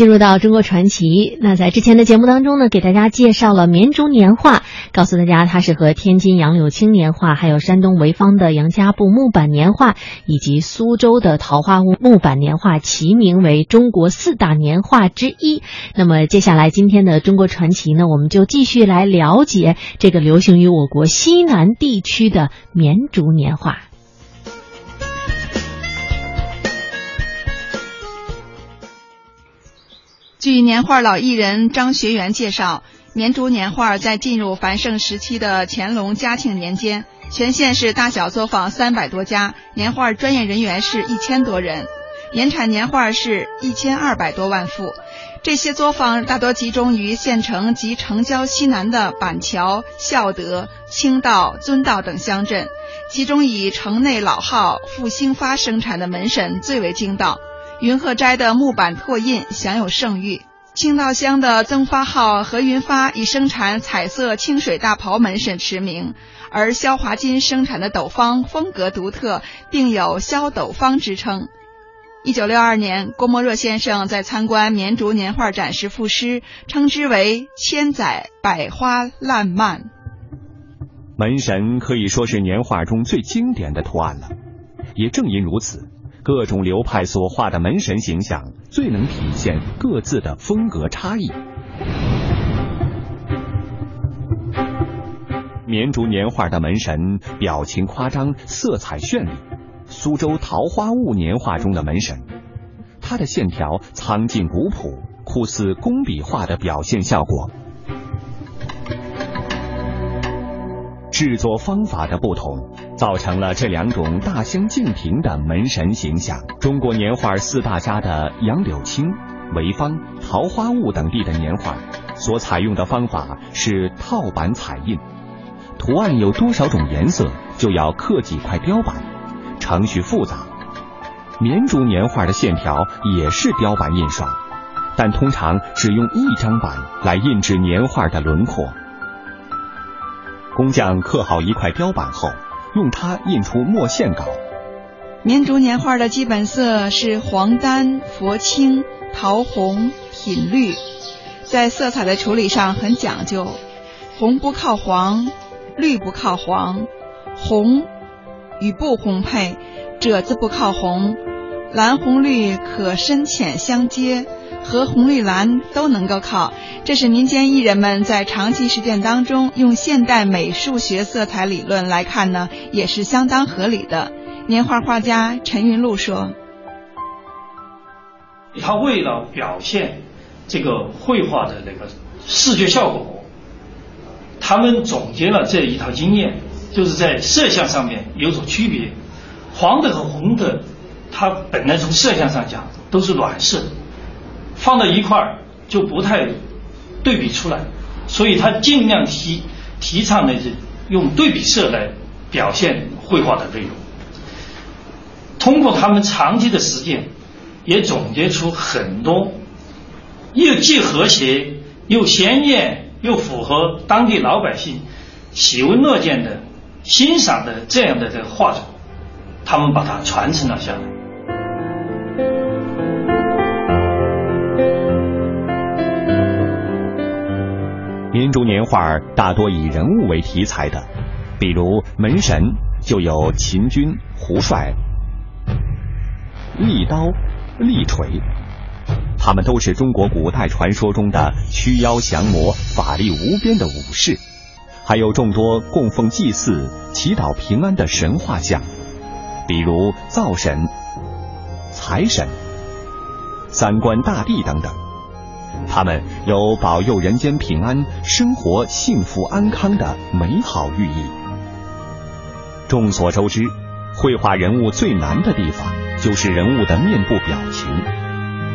进入到中国传奇，那在之前的节目当中呢，给大家介绍了绵竹年画，告诉大家它是和天津杨柳青年画，还有山东潍坊的杨家埠木板年画，以及苏州的桃花坞木板年画齐名为中国四大年画之一。那么接下来今天的中国传奇呢，我们就继续来了解这个流行于我国西南地区的绵竹年画。据年画老艺人张学元介绍，绵竹年画在进入繁盛时期的乾隆、嘉庆年间，全县市大小作坊三百多家，年画专业人员是一千多人，年产年画是一千二百多万幅。这些作坊大多集中于县城及城郊西南的板桥、孝德、青道、遵道等乡镇，其中以城内老号复兴发生产的门神最为精道。云鹤斋的木板拓印享有盛誉，青道乡的曾发号何云发以生产彩色清水大袍门神驰名，而肖华金生产的斗方风格独特，并有“肖斗方”之称。一九六二年，郭沫若先生在参观绵竹年画展时赋诗，称之为“千载百花烂漫”。门神可以说是年画中最经典的图案了，也正因如此。各种流派所画的门神形象，最能体现各自的风格差异。绵竹年画的门神表情夸张，色彩绚丽；苏州桃花坞年画中的门神，它的线条苍劲古朴，酷似工笔画的表现效果。制作方法的不同。造成了这两种大相径庭的门神形象。中国年画四大家的杨柳青、潍坊、桃花坞等地的年画，所采用的方法是套板彩印，图案有多少种颜色，就要刻几块雕板，程序复杂。绵竹年画的线条也是雕版印刷，但通常只用一张板来印制年画的轮廓。工匠刻好一块雕板后。用它印出墨线稿。绵竹年画的基本色是黄丹、佛青、桃红、品绿，在色彩的处理上很讲究，红不靠黄，绿不靠黄，红与不红配，褶子不靠红，蓝红绿可深浅相接。和红绿蓝都能够靠，这是民间艺人们在长期实践当中用现代美术学色彩理论来看呢，也是相当合理的。年画画家陈云路说：“他为了表现这个绘画的那个视觉效果，他们总结了这一套经验，就是在色相上面有所区别。黄的和红的，它本来从色相上讲都是暖色。”放到一块儿就不太对比出来，所以他尽量提提倡的是用对比色来表现绘画的内容。通过他们长期的实践，也总结出很多又既和谐又鲜艳又符合当地老百姓喜闻乐见的欣赏的这样的这个画作，他们把它传承了下来。民族年画大多以人物为题材的，比如门神就有秦军、胡帅、利刀、利锤，他们都是中国古代传说中的驱妖降魔、法力无边的武士，还有众多供奉祭祀、祈祷平安的神话像，比如灶神、财神、三官大帝等等。他们有保佑人间平安、生活幸福安康的美好寓意。众所周知，绘画人物最难的地方就是人物的面部表情，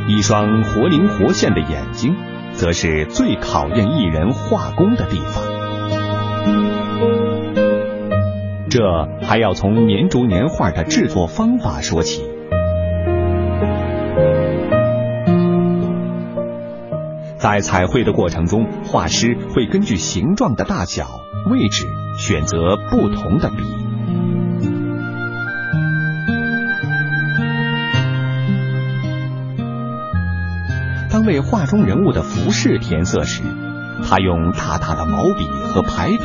一双活灵活现的眼睛，则是最考验艺人画工的地方。这还要从绵竹年画的制作方法说起。在彩绘的过程中，画师会根据形状的大小、位置选择不同的笔。当为画中人物的服饰填色时，他用大大的毛笔和排笔，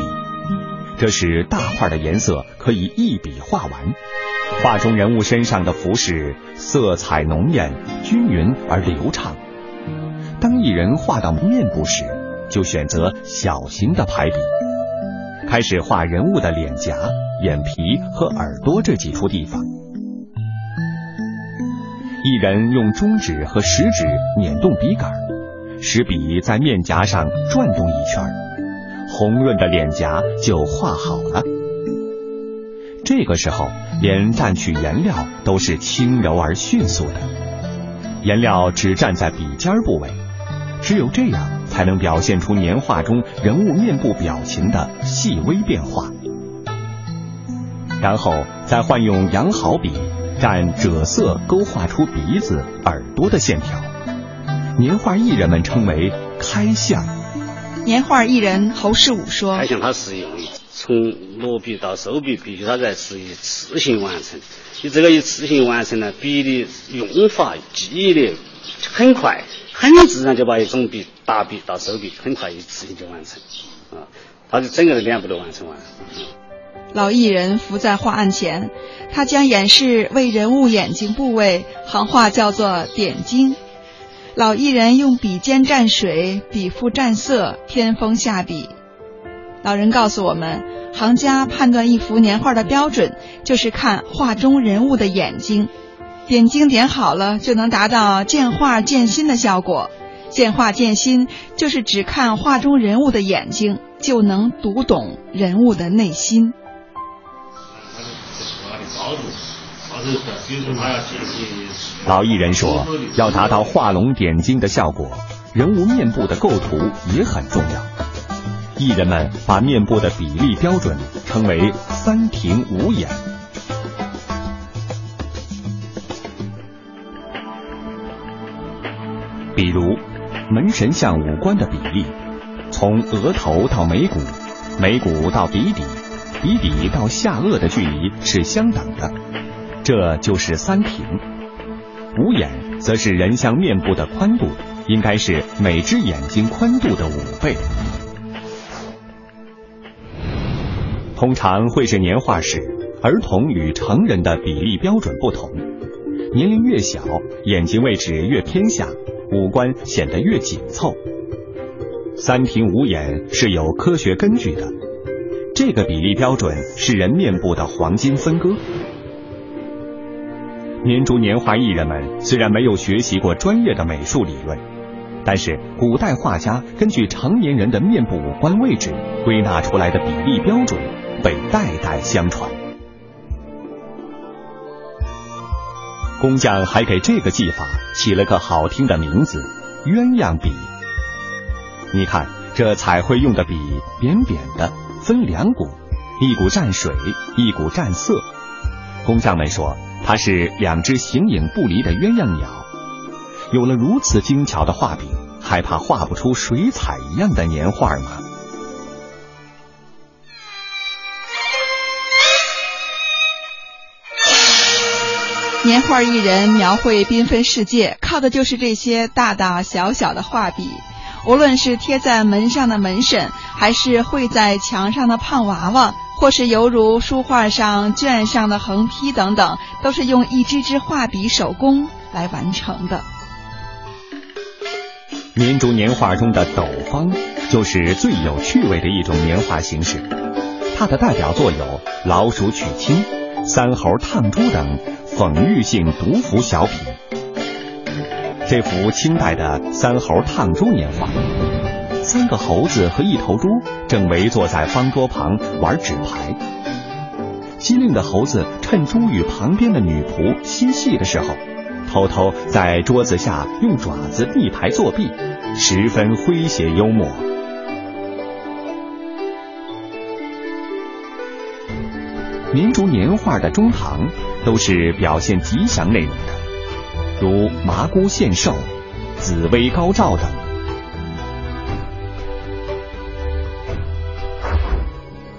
这使大块的颜色可以一笔画完。画中人物身上的服饰色彩浓艳、均匀而流畅。艺人画到面部时，就选择小型的排笔，开始画人物的脸颊、眼皮和耳朵这几处地方。艺人用中指和食指捻动笔杆，使笔在面颊上转动一圈，红润的脸颊就画好了。这个时候，连蘸取颜料都是轻柔而迅速的，颜料只蘸在笔尖部位，只有这样才能表现出年画中人物面部表情的细微变化。然后再换用羊毫笔。蘸赭色勾画出鼻子、耳朵的线条，年画艺人们称为开相。年画艺人侯世武说：“开相它是用从落笔到收笔，必须它在是一次性完成。你这个一次性完成呢，笔的用法、记忆很快，很自然就把一种笔打笔到收笔，很快一次性就完成啊，他就整个的脸部都完成完了。”老艺人伏在画案前，他将演示为人物眼睛部位，行话叫做点睛。老艺人用笔尖蘸水，笔腹蘸色，偏锋下笔。老人告诉我们，行家判断一幅年画的标准，就是看画中人物的眼睛，点睛点好了，就能达到见画见心的效果。见画见心，就是只看画中人物的眼睛，就能读懂人物的内心。老艺人说，要达到画龙点睛的效果，人物面部的构图也很重要。艺人们把面部的比例标准称为“三庭五眼”。比如，门神像五官的比例，从额头到眉骨，眉骨到鼻底。鼻底到下颚的距离是相等的，这就是三庭。五眼则是人像面部的宽度，应该是每只眼睛宽度的五倍。通常绘制年画时，儿童与成人的比例标准不同，年龄越小，眼睛位置越偏下，五官显得越紧凑。三庭五眼是有科学根据的。这个比例标准是人面部的黄金分割。年竹年画艺人们虽然没有学习过专业的美术理论，但是古代画家根据成年人的面部五官位置归纳出来的比例标准，被代代相传。工匠还给这个技法起了个好听的名字——鸳鸯笔。你看这彩绘用的笔，扁扁的。分两股，一股蘸水，一股蘸色。工匠们说，它是两只形影不离的鸳鸯鸟。有了如此精巧的画笔，还怕画不出水彩一样的年画吗？年画艺人描绘缤纷世界，靠的就是这些大大小小的画笔。无论是贴在门上的门神，还是绘在墙上的胖娃娃，或是犹如书画上卷上的横批等等，都是用一支支画笔手工来完成的。民族年画中的斗方，就是最有趣味的一种年画形式。它的代表作有《老鼠娶亲》《三猴烫猪》等讽喻性独幅小品。这幅清代的三猴烫猪年画，三个猴子和一头猪正围坐在方桌旁玩纸牌。机灵的猴子趁猪与旁边的女仆嬉戏的时候，偷偷在桌子下用爪子递牌作弊，十分诙谐幽默。民族年画的中堂都是表现吉祥内容的。如麻姑献寿、紫薇高照等，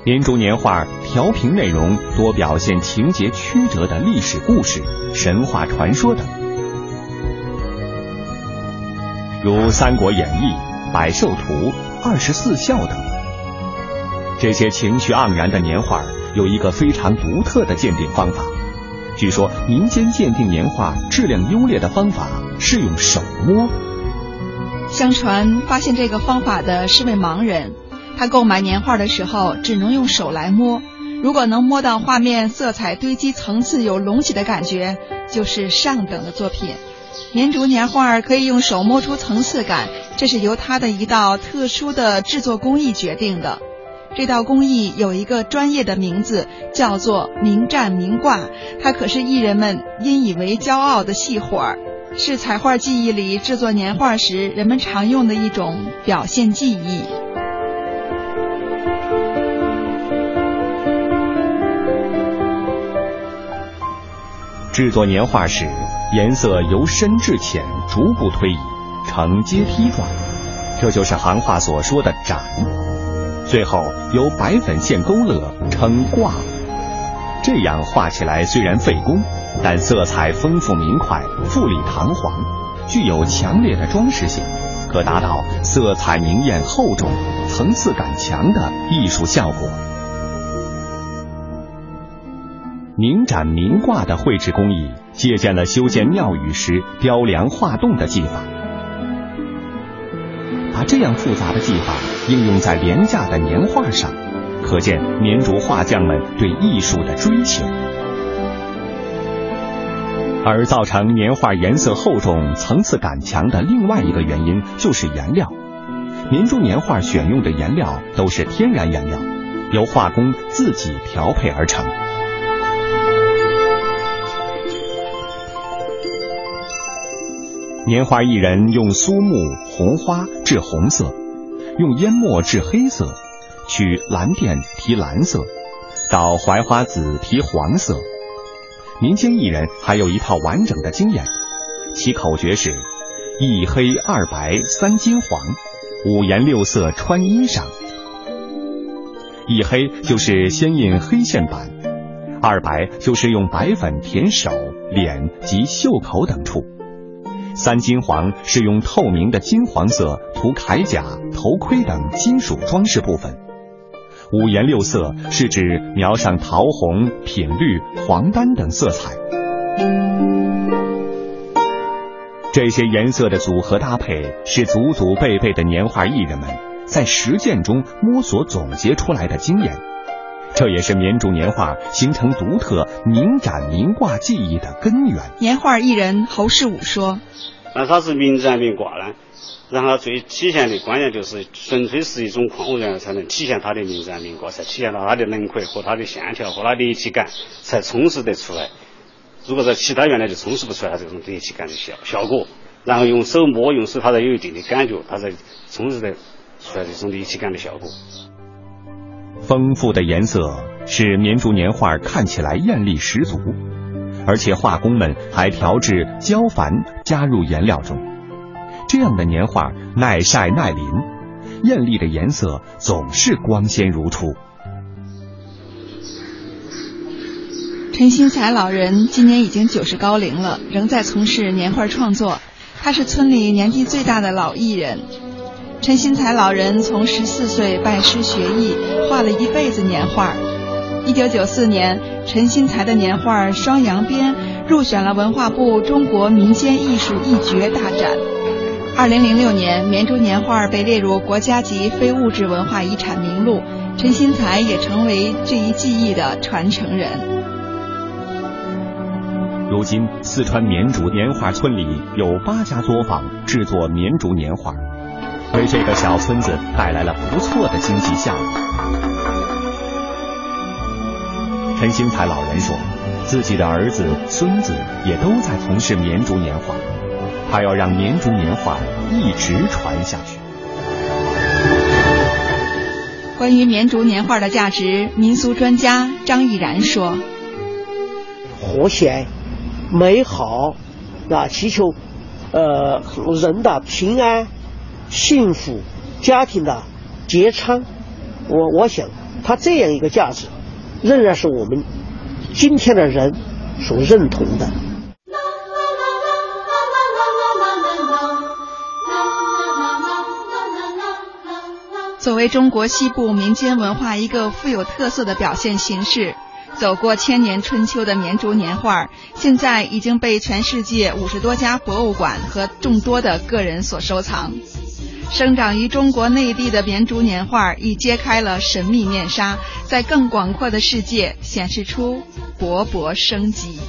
民族年画调频内容多表现情节曲折的历史故事、神话传说等。如《三国演义》《百寿图》《二十四孝》等。这些情绪盎然的年画有一个非常独特的鉴定方法。据说民间鉴定年画质量优劣的方法是用手摸。相传发现这个方法的是位盲人，他购买年画的时候只能用手来摸，如果能摸到画面色彩堆积层次有隆起的感觉，就是上等的作品。绵竹年画可以用手摸出层次感，这是由它的一道特殊的制作工艺决定的。这道工艺有一个专业的名字，叫做明占明挂，它可是艺人们引以为骄傲的细活儿。是彩画技艺里制作年画时人们常用的一种表现技艺。制作年画时，颜色由深至浅逐步推移，呈阶梯状，这就是行话所说的展。最后由白粉线勾勒成挂，这样画起来虽然费工。但色彩丰富明快、富丽堂皇，具有强烈的装饰性，可达到色彩明艳厚重、层次感强的艺术效果。明展明挂的绘制工艺借鉴了修建庙宇时雕梁画栋的技法，把这样复杂的技法应用在廉价的年画上，可见绵竹画匠们对艺术的追求。而造成年画颜色厚重、层次感强的另外一个原因就是颜料。绵竹年画选用的颜料都是天然颜料，由画工自己调配而成。年画艺人用苏木、红花制红色，用烟墨制黑色，取蓝靛提蓝色，捣槐花籽提黄色。民间艺人还有一套完整的经验，其口诀是：一黑二白三金黄，五颜六色穿衣裳。一黑就是先印黑线板，二白就是用白粉填手、脸及袖口等处，三金黄是用透明的金黄色涂铠甲、头盔等金属装饰部分。五颜六色是指描上桃红、品绿、黄丹等色彩。这些颜色的组合搭配，是祖祖辈辈的年画艺人们在实践中摸索总结出来的经验。这也是绵竹年画形成独特明展明挂技艺的根源。年画艺人侯世武说：“那它是明展明挂呢？”然后最体现的关键就是纯粹是一种矿物原料才能体现它的明展明挂，才体现到它的轮廓和它的线条和它立体感，才充实得出来。如果在其他原料就充实不出来它这种立体感的效效果。然后用手摸，用手它才有一定的感觉，它才充实得出来这种立体感的效果。丰富的颜色使绵竹年画看起来艳丽十足，而且画工们还调制焦矾加入颜料中。这样的年画耐晒耐淋，艳丽的颜色总是光鲜如初。陈新才老人今年已经九十高龄了，仍在从事年画创作。他是村里年纪最大的老艺人。陈新才老人从十四岁拜师学艺，画了一辈子年画。一九九四年，陈新才的年画《双阳边》入选了文化部中国民间艺术一绝大展。二零零六年，绵竹年画被列入国家级非物质文化遗产名录，陈新才也成为这一技艺的传承人。如今，四川绵竹年画村里有八家作坊制作绵竹年画，为这个小村子带来了不错的经济效益。陈兴才老人说，自己的儿子、孙子也都在从事绵竹年画。他要让绵竹年画一直传下去。关于绵竹年画的价值，民俗专家张毅然说：“和谐、美好，啊，祈求呃人的平安、幸福、家庭的健昌。我我想，它这样一个价值，仍然是我们今天的人所认同的。”作为中国西部民间文化一个富有特色的表现形式，走过千年春秋的绵竹年画，现在已经被全世界五十多家博物馆和众多的个人所收藏。生长于中国内地的绵竹年画已揭开了神秘面纱，在更广阔的世界显示出勃勃生机。